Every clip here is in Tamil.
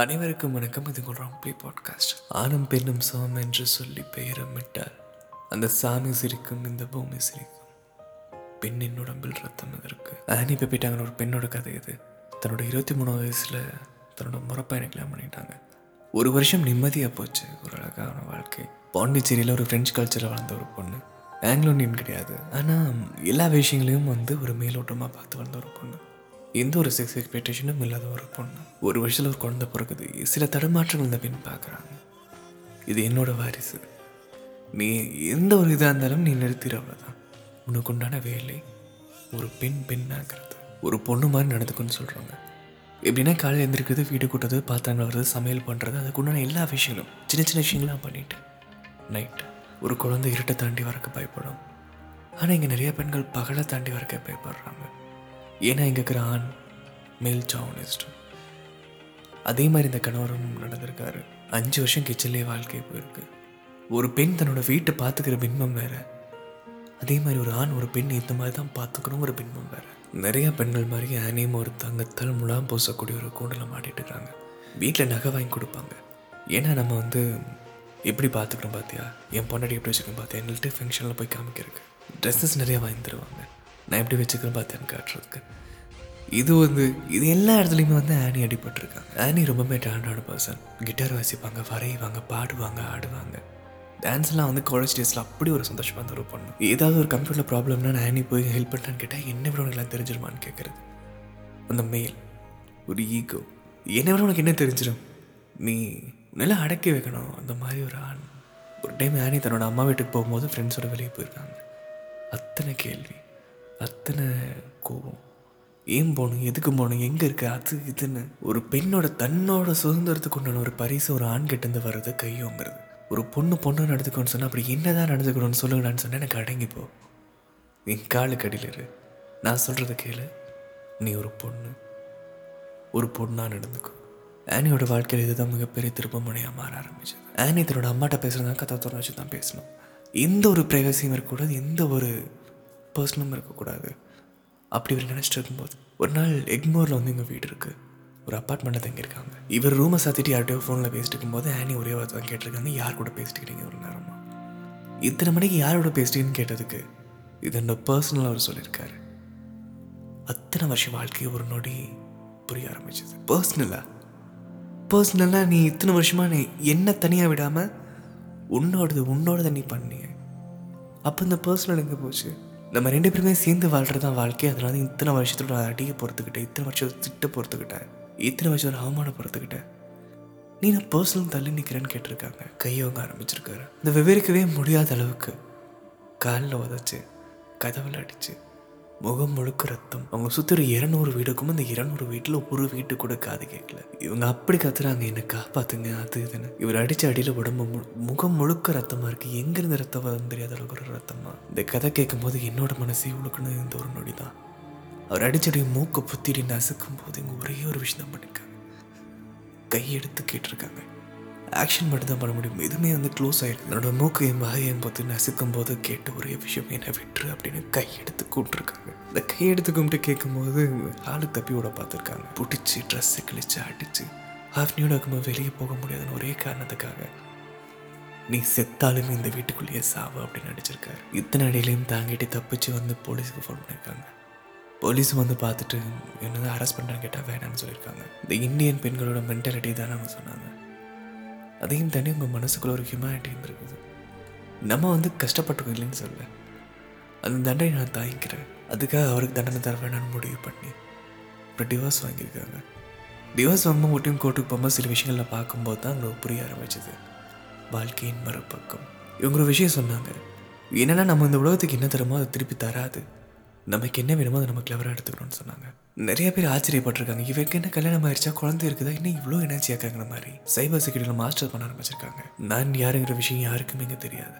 அனைவருக்கும் வணக்கம். இது உங்கள் ராம்ப்ளே பாட்காஸ்ட். ஆணும் பெண்ணும் சமம் என்று சொல்லி பெயரமிட்டார் அந்த சாமி சிரிக்கும் இந்த பூமி சிரிக்கும். பெண்ணின் உடம்பில் ரத்தம் இதற்கு ஆனி பெப்பிட்டாங்கிற ஒரு பெண்ணோட கதை இது. தன்னோட இருபத்தி மூணு வயசில் தன்னோட முறப்பையனை கல்யாணம் பண்ணிட்டாங்க. ஒரு வருஷம் நிம்மதியாக போச்சு. ஒரு அழகான வாழ்க்கை. பாண்டிச்சேரியில் ஒரு ஃப்ரெஞ்ச் கல்ச்சரில் வளர்ந்த ஒரு பொண்ணு. ஆங்கிலோ நேம் கிடையாது. ஆனால் எல்லா விஷயங்களையும் வந்து ஒரு மேலோட்டமாக பார்த்து வளர்ந்த ஒரு பொண்ணு. எந்த ஒரு செக்ஸ் எக்ஸ்பெக்டேஷனும் இல்லாத ஒரு பொண்ணு. ஒரு வருஷத்தில் ஒரு குழந்தை பிறகுது சில தடுமாற்றங்கள் இந்த பெண் பார்க்குறாங்க. இது என்னோட வாரிசு. நீ எந்த ஒரு இதாக இருந்தாலும் நீ நிறுத்திட அவ்வளோதான் உனக்கு உண்டான வேலை ஒரு பெண் பெண்ணாகிறது ஒரு பொண்ணு மாதிரி நடந்துக்குன்னு சொல்கிறாங்க எப்படின்னா காலையில் எழுந்திருக்கிறது வீடு கூட்டுறது பாத்திரங்கள் வர்றது சமையல் பண்ணுறது அதுக்கு உண்டான எல்லா விஷயங்களும். சின்ன சின்ன விஷயங்களாம் பண்ணிட்டு நைட் ஒரு குழந்தை இருட்டை தாண்டி வரக்க பயப்படும். ஆனால் இங்கே நிறைய பெண்கள் பகலை தாண்டி வரக்க பயப்படுறாங்க. ஏன்னா எங்கள் கிரான் ஆண் மேல் சாவனிஸ்ட் அதே மாதிரி இந்த கணவரும் நடந்திருக்காரு. அஞ்சு வருஷம் கிச்சன்லேயே வாழ்க்கை போயிருக்கு. ஒரு பெண் தன்னோட வீட்டை பார்த்துக்கிற பின்பம் வேற. அதே மாதிரி ஒரு ஆண் ஒரு பெண் இந்த மாதிரி தான் பார்த்துக்கணும் ஒரு பின்பம் வேற. நிறைய பெண்கள் மாதிரி ஆனியும் ஒரு தங்கத்தால் முலாம் பூசக்கூடிய ஒரு கூண்டில் மாட்டிட்டு இருக்காங்க. வீட்டில் நகை வாங்கி கொடுப்பாங்க. ஏன்னா நம்ம வந்து எப்படி பார்த்துக்கிறோம் பார்த்தியா என் பொண்டாடி எப்படி வச்சுக்கணும் பார்த்தியா எங்கள்கிட்ட ஃபங்க்ஷனில் போய் காமிக்கிறதுக்கு. ட்ரெஸ்ஸஸ் நிறையா வாங்கி தருவாங்க. நான் எப்படி வச்சுக்கிறேன் பார்த்தேன்னு காட்டுறதுக்கு. இது வந்து இது எல்லா இடத்துலையுமே வந்து ஆனி அடிபட்டிருக்காங்க. ஆனி ரொம்பவே டேலண்டான பர்சன் கிட்டார் வாசிப்பாங்க வரைவாங்க பாடுவாங்க ஆடுவாங்க. டான்ஸ்லாம் வந்து காலேஜ் டேஸில் அப்படி ஒரு சந்தோஷமாக இருந்த ஒரு ஏதாவது ஒரு கம்ப்யூட்டர் ப்ராப்ளம்னா நான் ஆனி போய் ஹெல்ப் பண்ணான்னு கேட்டால் என்ன விட உனக்கு தெரிஞ்சிருமான்னு கேட்குறது அந்த மெயில் ஒரு ஈகோ என்ன விட உனக்கு என்ன தெரிஞ்சிடும் நீ நல்லா அடக்கி வைக்கணும். அந்த மாதிரி ஒரு ஆண். ஒரு டைம் ஆனி தன்னோட அம்மா வீட்டுக்கு போகும்போது ஃப்ரெண்ட்ஸோட வெளியே போயிருக்காங்க. அத்தனை கேள்வி. அத்தனை கோபம். ஏன் போகணும் எதுக்கு போகணும் எங்கே இருக்கு? அது இதுன்னு. ஒரு பெண்ணோட தன்னோட சுதந்திரத்துக்கு உண்டான ஒரு பரிசு ஒரு ஆண் கிட்டேருந்து வர்றது கையோங்கிறது ஒரு பொண்ணு பொண்ணு நடந்துக்கணும்னு சொன்னால் அப்படி என்னதான் நடந்துக்கணும்னு சொல்லுங்கடான்னு சொன்னால் எனக்கு அடங்கிப்போ என் காலு அடியில் இரு. நான் சொல்கிறத கேளு. நீ ஒரு பொண்ணு. ஒரு பொண்ணாக நடந்துக்கும் ஆனியோட வாழ்க்கையில் இதுதான் மிகப்பெரிய திருப்பமுனையாக மாற ஆரம்பிச்சது. ஆனி தன்னோட அம்மாட்ட பேசுகிறதா கதை தொடர்ந்து வச்சு தான் பேசணும். எந்த ஒரு ப்ரைவசியும் இருக்கக்கூடாது. எந்த ஒரு பர்சனலும் இருக்கக்கூடாது. அப்படி இவர் நினச்சிட்டு இருக்கும்போது ஒரு நாள் எக்மோரில் வந்து எங்கள் வீடு இருக்குது ஒரு அப்பார்ட்மெண்ட்டில் தங்கியிருக்காங்க. இவர் ரூமை சாத்திட்டு யார்கிட்டயோ ஃபோனில் பேசிட்டு இருக்கும்போது ஆனி ஒரே வார்த்தை தான் கேட்டிருக்காங்க. யார் கூட பேசிட்டுக்கிறீங்க ஒரு நேரமா? இத்தனை மணிக்கு யாரோட பேசிட்டீங்கன்னு கேட்டதுக்கு இது என்ன பர்சனலாக அவர் சொல்லியிருக்காரு. அத்தனை வருஷம் வாழ்க்கையை ஒரு நொடி புரிய ஆரம்பிச்சது. பர்சனலா பர்சனலாக நீ இத்தனை வருஷமாக நீ என்ன தனியாக விடாமல் உன்னோடது உன்னோடதை நீ பண்ணிய. அப்போ இந்த பர்சனல் எங்கே போச்சு? நம்ம ரெண்டு பேருமே சேர்ந்து வாழ்கிறது தான் வாழ்க்கை. அதனால இத்தனை இத்தனை வருஷத்தோட அடியை பொறுத்துக்கிட்டேன். இத்தனை வருஷம் திட்ட பொறுத்துக்கிட்டேன். இத்தனை வருஷம் அவமானம் பொறுத்துக்கிட்டேன். நீ நான் பர்சனல் தள்ளி நிற்கிறேன்னு கேட்டிருக்காங்க. கையோங்க ஆரம்பிச்சிருக்காரு. இந்த விவரிக்கவே முடியாத அளவுக்கு காலில் உதச்சு கதவில் அடிச்சு முகம் முழுக்க ரத்தம். அவங்க சுற்றுற இரநூறு வீடுக்கும் அந்த இரநூறு வீட்டில் ஒரு வீட்டு கூட காது கேட்கல. இவங்க அப்படி கத்துறாங்க என்னை காப்பாத்துங்க அது இதுன்னு. இவர் அடிச்ச அடியில் உடம்பு முகம் முழுக்க ரத்தமா இருக்கு. எங்கேருந்து ரத்தம் வருதுன்னு தெரியாத அளவுக்கு ஒரு ரத்தமா? இந்த கதை கேட்கும் போது என்னோட மனசே இவளுக்குன்னு இந்த ஒரு நொடி தான் அவர் அடிச்சடி மூக்கை புத்திடி நசுக்கும் போது இவங்க ஒரே ஒரு விஷயம் தான் பண்ணிருக்காங்க. கையெடுத்து கேட்டிருக்காங்க. ஆக்ஷன் மட்டும் தான் பண்ண முடியும். எதுவுமே வந்து க்ளோஸ் ஆயிருக்கு என்னோட மூக்கு என் வாயையும் பார்த்து நசுக்கும் போது கேட்ட ஒரே விஷயம் என்னை விட்டுரு அப்படின்னு கையெடுத்து கூப்பிட்டுருக்காங்க. இந்த கையெடுத்து கும்பிட்டு கேட்கும்போது ஆளு தப்பி விட பார்த்துருக்காங்க. பிடிச்சி ட்ரெஸ்ஸை கிழிச்சு அடிச்சு ஹாஃப் நியூ இருக்கும்போது வெளியே போக முடியாதுன்னு ஒரே காரணத்துக்காக நீ செத்தாலுமே இந்த வீட்டுக்குள்ளேயே சாவு அப்படின்னு நடிச்சிருக்காரு. இத்தனை அடியிலையும் தாங்கிட்டு தப்பிச்சு வந்து போலீஸுக்கு ஃபோன் பண்ணியிருக்காங்க. போலீஸ் வந்து பார்த்துட்டு என்னதான் அரெஸ்ட் பண்ணுறேன்னு கேட்டால் வேணாம்னு சொல்லியிருக்காங்க. இந்த இந்தியன் பெண்களோட மென்டாலிட்டி தான் அவங்க சொன்னாங்க. அதையும் தாண்டி உங்கள் மனசுக்குள்ளே ஒரு ஹியூமனிட்டி இருந்திருக்குது. நம்ம வந்து கஷ்டப்பட்டுக்கோ இல்லைன்னு சொல்ல அந்த தண்டனை நான் தாங்கிக்கிறேன். அதுக்காக அவருக்கு தண்டனை தர வேணாம்னு முடிவு பண்ணி அப்புறம் டிவோர்ஸ் வாங்கியிருக்காங்க. டிவோர்ஸ் வாங்கும்போது ஒட்டியும் கோர்ட்டுக்கு போகும்போது சில விஷயங்களை பார்க்கும்போது தான் அவங்களுக்கு புரிய ஆரம்பிச்சது. வாழ்க்கையின் மறுபக்கம். இவங்க ஒரு விஷயம் சொன்னாங்க. என்னன்னா நம்ம இந்த உலகத்துக்கு என்ன தருமோ அதை திருப்பி தராது. நமக்கு என்ன வேணுமோ அதை நம்ம கிளவராக எடுத்துக்கணும்னு சொன்னாங்க. நிறைய பேர் ஆச்சரியப்பட்டிருக்காங்க. இவருக்கு என்ன கல்யாணம் ஆயிடுச்சா குழந்தை இருக்குதா? இன்னும் இவ்வளோ எனர்ஜியாக ஆக்காங்கிற மாதிரி. சைபர் செக்யூரிட்டியில் மாஸ்டர் பண்ண ஆரம்பிச்சிருக்காங்க. நான் யாருங்கிற விஷயம் யாருக்குமே இங்கே தெரியாது.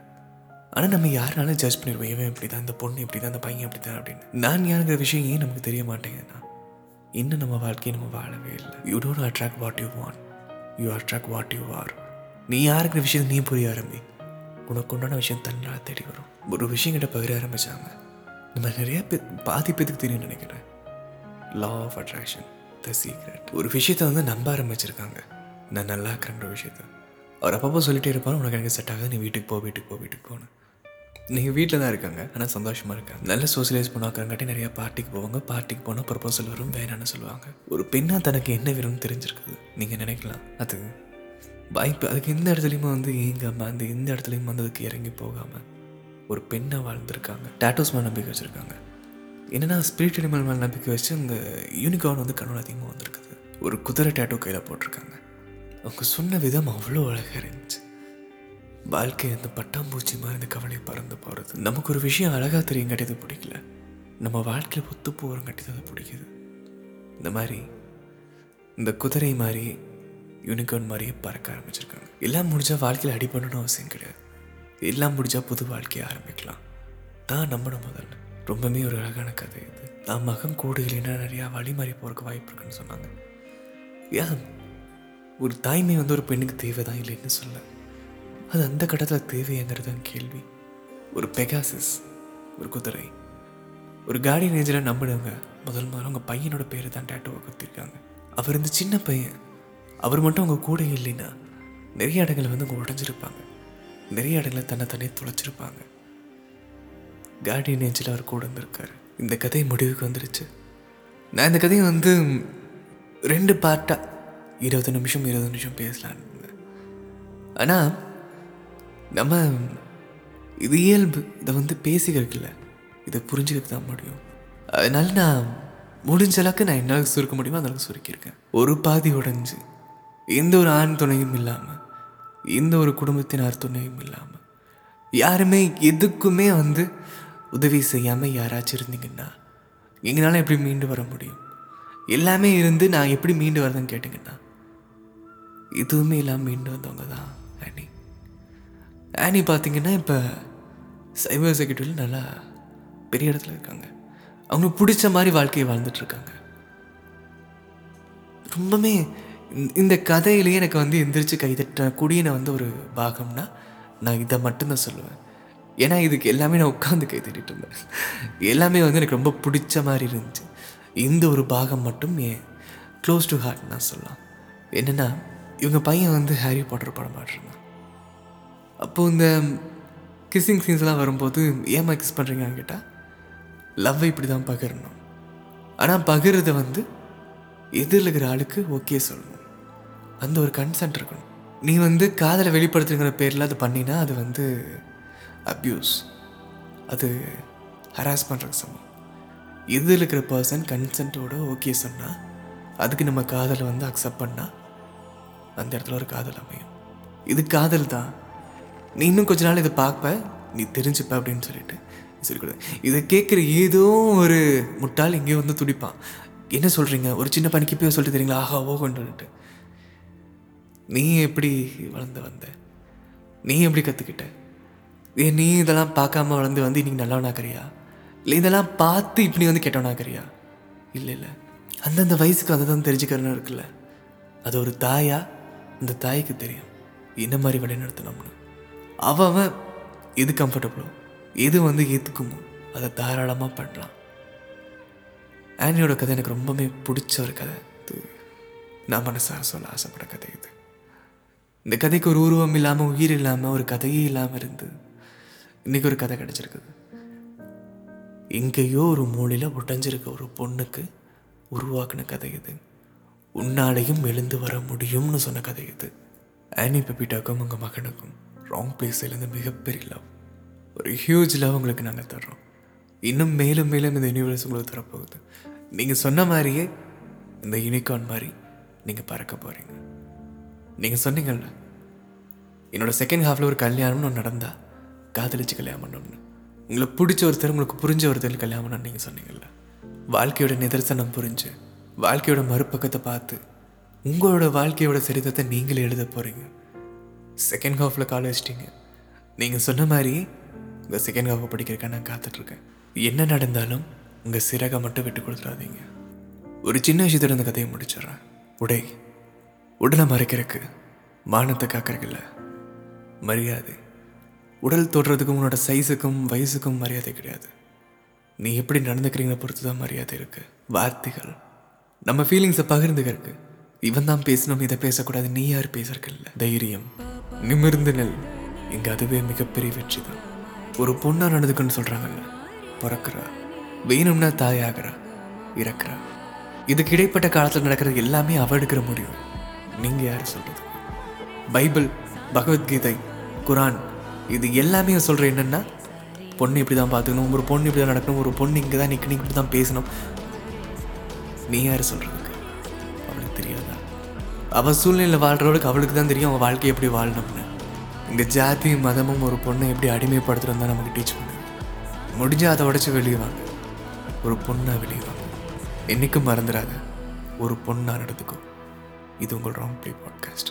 ஆனால் நம்ம யாருனாலும் ஜட்ஜ் பண்ணிடுவோம். இவன் இப்படி தான் இந்த பொண்ணு இப்படி தான் இந்த பையன் இப்படி தான் அப்படின்னு. நான் யாருங்கிற விஷயம் ஏன் நமக்கு தெரிய மாட்டேங்குதுன்னா இன்னும் நம்ம வாழ்க்கையை நம்ம வாழவே இல்லை. You don't attract what you want you attract what you are நீ யாருங்கிற விஷயத்தை நீ புரிய ஆரம்பி. உனக்கு உண்டான விஷயம் தன்னால் தேடி வரும். ஒரு விஷயம் கிட்ட பகிர ஆரம்பித்தாங்க நம்ம நிறைய பேர் பாதி பேத்துக்கு தெரியும் நினைக்கிறேன். Law of attraction the secret ஒரு விஷயத்தை வந்து நம்ப ஆரம்பிச்சிருக்காங்க. நான் நல்லா இருக்கிற விஷயத்த. அவர் அப்பப்போ சொல்லிட்டே இருப்பார் உனக்கு எனக்கு செட் ஆகாது நீ வீட்டுக்கு போ வீட்டுக்கு போ வீட்டுக்கு போன்னு. நீங்கள் வீட்டில் தான் இருக்காங்க ஆனால் சந்தோஷமாக இருக்காங்க. நல்ல சோசியலைஸ் பண்ணாக்கிறங்காட்டி நிறைய பார்ட்டிக்கு போவாங்க. பார்ட்டிக்கு போனால் ப்ரப்போசல் வரும் வேணான்னு சொல்லுவாங்க. ஒரு பெண்ணாக தனக்கு என்ன வேணும்னு தெரிஞ்சிருக்குது? நீங்கள் நினைக்கலாம். அது வாய்ப்பு அதுக்கு எந்த இடத்துலையுமே வந்து ஏங்காமல் அந்த எந்த இடத்துலையும் வந்து அதுக்கு இறங்கி போகாமல் ஒரு பெண்ணாக வாழ்ந்திருக்காங்க டேட்டோஸ் மேலே நம்பிக்கை வச்சுருக்காங்க. என்னென்னா ஸ்பிரிட் அனிமல் மேலே நம்பிக்கை வச்சு அந்த யூனிகார்ன் வந்து கண்ணோட அதிகமாக வந்திருக்குது. ஒரு குதிரை டேட்டோ கையில் போட்டிருக்காங்க. அவங்க சொன்ன விதம் அவ்வளோ அழகாக இருந்துச்சு. வாழ்க்கை அந்த பட்டாம்பூச்சி மாதிரி இந்த கவலை பறந்து போகிறது நமக்கு ஒரு விஷயம் அழகாக தெரியும் அது பிடிக்கல. நம்ம வாழ்க்கையில் ஒத்து போகிறங்காட்டி அது பிடிக்குது. இந்த மாதிரி இந்த குதிரை மாதிரி யூனிகார்ன் மாதிரியே பறக்க ஆரம்பிச்சிருக்காங்க. எல்லாம் முடிஞ்சால் வாழ்க்கையில் அடி பண்ணணும் அவசியம் கிடையாது. எல்லாம் முடிஞ்சால் புது வாழ்க்கையை ஆரம்பிக்கலாம். தான் நம்பணும் முதல்ல ரொம்பவே ஒரு அழகான கதை இது. நான் மகன் கூடு இல்லைன்னா நிறையா வழிமாறி போகிறக்கு வாய்ப்பு இருக்குன்னு சொன்னாங்க. ஏன்? ஒரு தாய்மை வந்து ஒரு பெண்ணுக்கு தேவை தான் இல்லைன்னு சொல்ல. அது அந்த கட்டத்தில் தேவைங்கிறது கேள்வி. ஒரு பெகாசிஸ் ஒரு குதிரை ஒரு கார்டியன் ஏஜில் நம்பினவங்க முதல் முதல்ல அவங்க பையனோட பேர் தான் டேட்டோவை குத்திருக்காங்க அவர் இந்த சின்ன பையன். அவர் மட்டும் அவங்க கூட இல்லைன்னா நிறைய இடங்களை வந்து அவங்க உடஞ்சிருப்பாங்க. நிறைய இடங்களில் தன்னை தன்னே தொலைச்சிருப்பாங்க. கார்டியன் ஏஜில் அவர் கூட இருந்திருக்காரு இந்த கதை முடிவுக்கு வந்துருச்சு. நான் இந்த கதையை வந்து ரெண்டு பார்ட்டாக இருபது நிமிஷம் இருபது நிமிஷம் பேசலான்னு இருந்தேன். ஆனால் நம்ம இது இயல்பு. இதை வந்து பேசிக்கிறதுக்குல இதை புரிஞ்சுக்கிறதுக்கு தான் முடியும். அதனால நான் முடிஞ்ச அளவுக்கு நான் என்ன சுருக்க முடியுமோ அந்த அளவுக்கு சுருக்கியிருக்கேன். ஒரு பாதி உடைஞ்சு எந்த ஒரு ஆண் துணையும் இல்லாமல் எந்த ஒரு குடும்பத்தினார் துணையும் இல்லாமல் யாருமே எதுக்குமே வந்து உதவி செய்யாமல் யாராச்சும் இருந்தீங்கன்னா எங்களால் எப்படி மீண்டு வர முடியும்? எல்லாமே இருந்து நான் எப்படி மீண்டு வரதுன்னு கேட்டிங்கன்னா எதுவுமே இல்லாமல் மீண்டு வந்தவங்க தான் ஆனி. ஆனி பார்த்தீங்கன்னா இப்போ சைபர் செக்யூரிட்டியில் நல்லா பெரிய இடத்துல இருக்காங்க. அவங்களுக்கு பிடிச்ச மாதிரி வாழ்க்கையை வாழ்ந்துட்டு இருக்காங்க. ரொம்பவே இந்த- கதையிலேயே எனக்கு வந்து எந்திரிச்சு கைதட்ட குடியின வந்து ஒரு பாகம்னா நான் இதை மட்டும்தான் சொல்லுவேன். ஏன்னா இதுக்கு எல்லாமே நான் உட்காந்து கைதட்டிட்டு இருந்தேன். எல்லாமே வந்து எனக்கு ரொம்ப பிடிச்ச மாதிரி இருந்துச்சு. இந்த ஒரு பாகம் மட்டும் ஏன்? க்ளோஸ் டு ஹார்ட் நான் சொல்லலாம். என்னென்னா இவங்க பையன் வந்து ஹாரி பாட்டர் படம் பாடுறாங்க அப்போது இந்த கிஸ்ஸிங் சீன்ஸ்லாம் வரும்போது ஏமா கிஸ் பண்ணுறீங்கன்னு கேட்டால் லவ்வை இப்படி தான் பகிரணும். ஆனால் பகிர்றதை வந்து எதிரில் இருக்கிற ஆளுக்கு ஓகே சொல்லணும் அந்த ஒரு கன்சென்ட் இருக்கணும். நீ வந்து காதலை வெளிப்படுத்துங்கிற பேரில் அது பண்ணினா அது வந்து அப்யூஸ் அது ஹராஸ் பண்ணுறக்கு சமம். இதில் இருக்கிற பர்சன் கன்சென்ட்டோட ஓகே சொன்னால் அதுக்கு நம்ம காதலை வந்து அக்செப்ட் பண்ணால் அந்த இடத்துல ஒரு காதல் அமையும். இது காதல் தான். நீ இன்னும் கொஞ்ச நாள் இதை பார்ப்ப நீ தெரிஞ்சுப்ப அப்படின்னு சொல்லிட்டு சொல்லிக்கூடாது இதை கேட்குற ஏதோ ஒரு முட்டாள் இங்கேயும் வந்து துடிப்பான். என்ன சொல்கிறீங்க ஒரு சின்ன பணிக்கு போய் சொல்லிட்டு தெரியுங்களா? ஆஹா ஓகோன்னு கொண்டுட்டு நீ எப்படி வளர்ந்து வந்த? நீ எப்படி கற்றுக்கிட்ட ஏ நீ இதெல்லாம் பார்க்காம வளர்ந்து வந்து இன்னைக்கு நல்லவனாக்கறியா இல்லை இதெல்லாம் பார்த்து இப்படி வந்து கெட்டவனாக்கறியா இல்லை இல்லை. அந்தந்த வயசுக்கு அதை தான் தெரிஞ்சுக்கிறன்னு இருக்குல்ல. அது ஒரு தாயா? அந்த தாய்க்கு தெரியும். என்ன மாதிரி வழிநடத்தணும்னு அவன் எது கம்ஃபர்டபுளோ எது வந்து ஏற்றுக்குமோ அதை தாராளமாக பண்ணலாம். ஆனியோட கதை எனக்கு ரொம்பவே பிடிச்ச ஒரு கதை. இது நான் மனசார சொல்ல ஆசைப்பட்ட கதை இது. இந்த கதைக்கு ஒரு உருவம் இல்லாமல் உயிர் இல்லாமல் ஒரு கதையே இல்லாமல் இருந்து இன்னைக்கு ஒரு கதை கிடச்சிருக்குது. எங்கேயோ ஒரு மூலையில் உடைஞ்சிருக்க ஒரு பொண்ணுக்கு உருவாக்குன கதை இது. உன்னாலையும் எழுந்து வர முடியும்னு சொன்ன கதை இது. ஆனி பெப்பிட்டாக்கும் உங்கள் மகனுக்கும் ராங் பிளேஸ்லேருந்து மிகப்பெரிய லவ் ஒரு ஹியூஜ் லவ் உங்களுக்கு நாங்கள் தர்றோம். இன்னும் மேலும் மேலும் இந்த யூனிவர்ஸ் உங்களுக்கு தரப்போகுது. நீங்கள் சொன்ன மாதிரியே இந்த யூனிகார்ன் மாதிரி நீங்கள் பறக்க போகிறீங்க நீங்கள் சொன்னீங்கல்ல என்னோட செகண்ட் ஹாஃபில் ஒரு கல்யாணம்னு ஒன்று நடந்தா காதலிச்சு கல்யாணம் பண்ணணும்னு. உங்களுக்கு பிடிச்ச ஒருத்தர் உங்களுக்கு புரிஞ்ச ஒருத்தர் கல்யாணம் பண்ணணும்னு நீங்கள் சொன்னீங்கல்ல. வாழ்க்கையோட நிதர்சனம் புரிஞ்சு வாழ்க்கையோட மறுபக்கத்தை பார்த்து உங்களோட வாழ்க்கையோட சரித்திரத்தை நீங்களே எழுத போகிறீங்க செகண்ட் ஹாஃபில் காலேஜ்ட்டிங்க நீங்கள் சொன்ன மாதிரி உங்கள் செகண்ட் ஹாஃபை படிக்கிறதுக்காக நான் காத்துட்ருக்கேன். என்ன நடந்தாலும் உங்கள் சிறகை மட்டும் விட்டு கொடுத்துடாதீங்க. ஒரு சின்ன விஷயத்தோட இந்த கதையை முடிச்சிடுறேன். உடை. உடலை மறைக்கிறதுக்கு மானத்தை காக்கிறதுக்கு மரியாதை. உடல் தொடுறதுக்கும் உன்னோட சைஸுக்கும் வயசுக்கும் மரியாதை கிடையாது. நீ எப்படி நடந்துக்கிறீங்கள பொறுத்து தான் மரியாதை இருக்கு. வார்த்தைகள். நம்ம ஃபீலிங்ஸை பகிர்ந்துக்கிறதுக்கு. இவன் தான் பேசணும் இதை பேசக்கூடாது நீ யார் பேசுறக்கில்ல தைரியம். நிமிர்ந்து நெல். இங்க அதுவே மிகப்பெரிய வெற்றி தான் ஒரு பொண்ணா நடந்துக்குன்னு சொல்கிறாங்கல்ல பிறக்கிறா. வேணும்னா தாயாகிறா. இறக்குறா. இதுக்கு இடைப்பட்ட காலத்தில் நடக்கிறது எல்லாமே அவ எடுக்கிற முடிவு. நீங்க யார் சொல்றது? பைபிள் பகவத்கீதை குரான் இது எல்லாமே சொல்ற என்னென்னா பொண்ணு இப்படி தான் பார்த்துக்கணும் ஒரு பொண்ணு இப்படி தான் நடக்கணும் ஒரு பொண்ணு இங்கே தான் நிற்கணும் இப்படி தான் பேசணும். நீ யார் சொல்கிறதுக்கு அவளுக்கு தெரியாதா? அவள் சூழ்நிலையில் வாழ்கிறவளுக்கு அவளுக்கு தான் தெரியும் அவள் வாழ்க்கையை எப்படி வாழணும்னு இந்த ஜாதி மதமும் ஒரு பொண்ணை எப்படி அடிமைப்படுத்துகிறோம் தான் நமக்கு டீச் பண்ணு. முடிஞ்சால் அதை உடச்சி வெளியே வாங்க. ஒரு பொண்ணாக வெளியே வாங்க. என்றைக்கும் மறந்துடாத. ஒரு பொண்ணாக நடந்துக்கும் இது உங்கள் ராங் ப்ளே பாட்காஸ்ட்.